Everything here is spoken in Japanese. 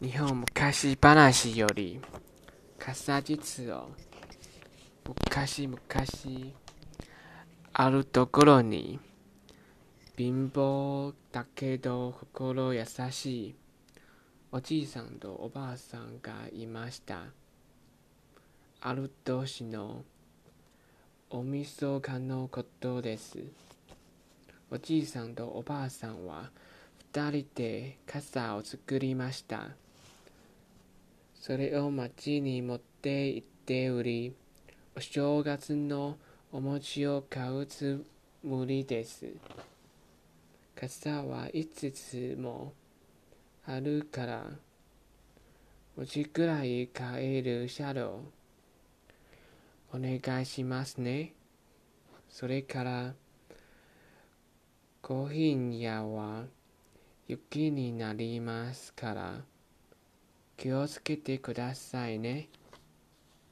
日本昔話より傘実を昔々あるところに貧乏だけど心優しいおじいさんとおばあさんがいました。ある年のおみそかのことです。おじいさんとおばあさんは二人で傘を作りました。それを町に持って行って売りお正月のお餅を買うつもりです。傘はいつつもあるから5時くらい帰る車両お願いしますね。それからコーヒー屋は雪になりますから気をつけてくださいね。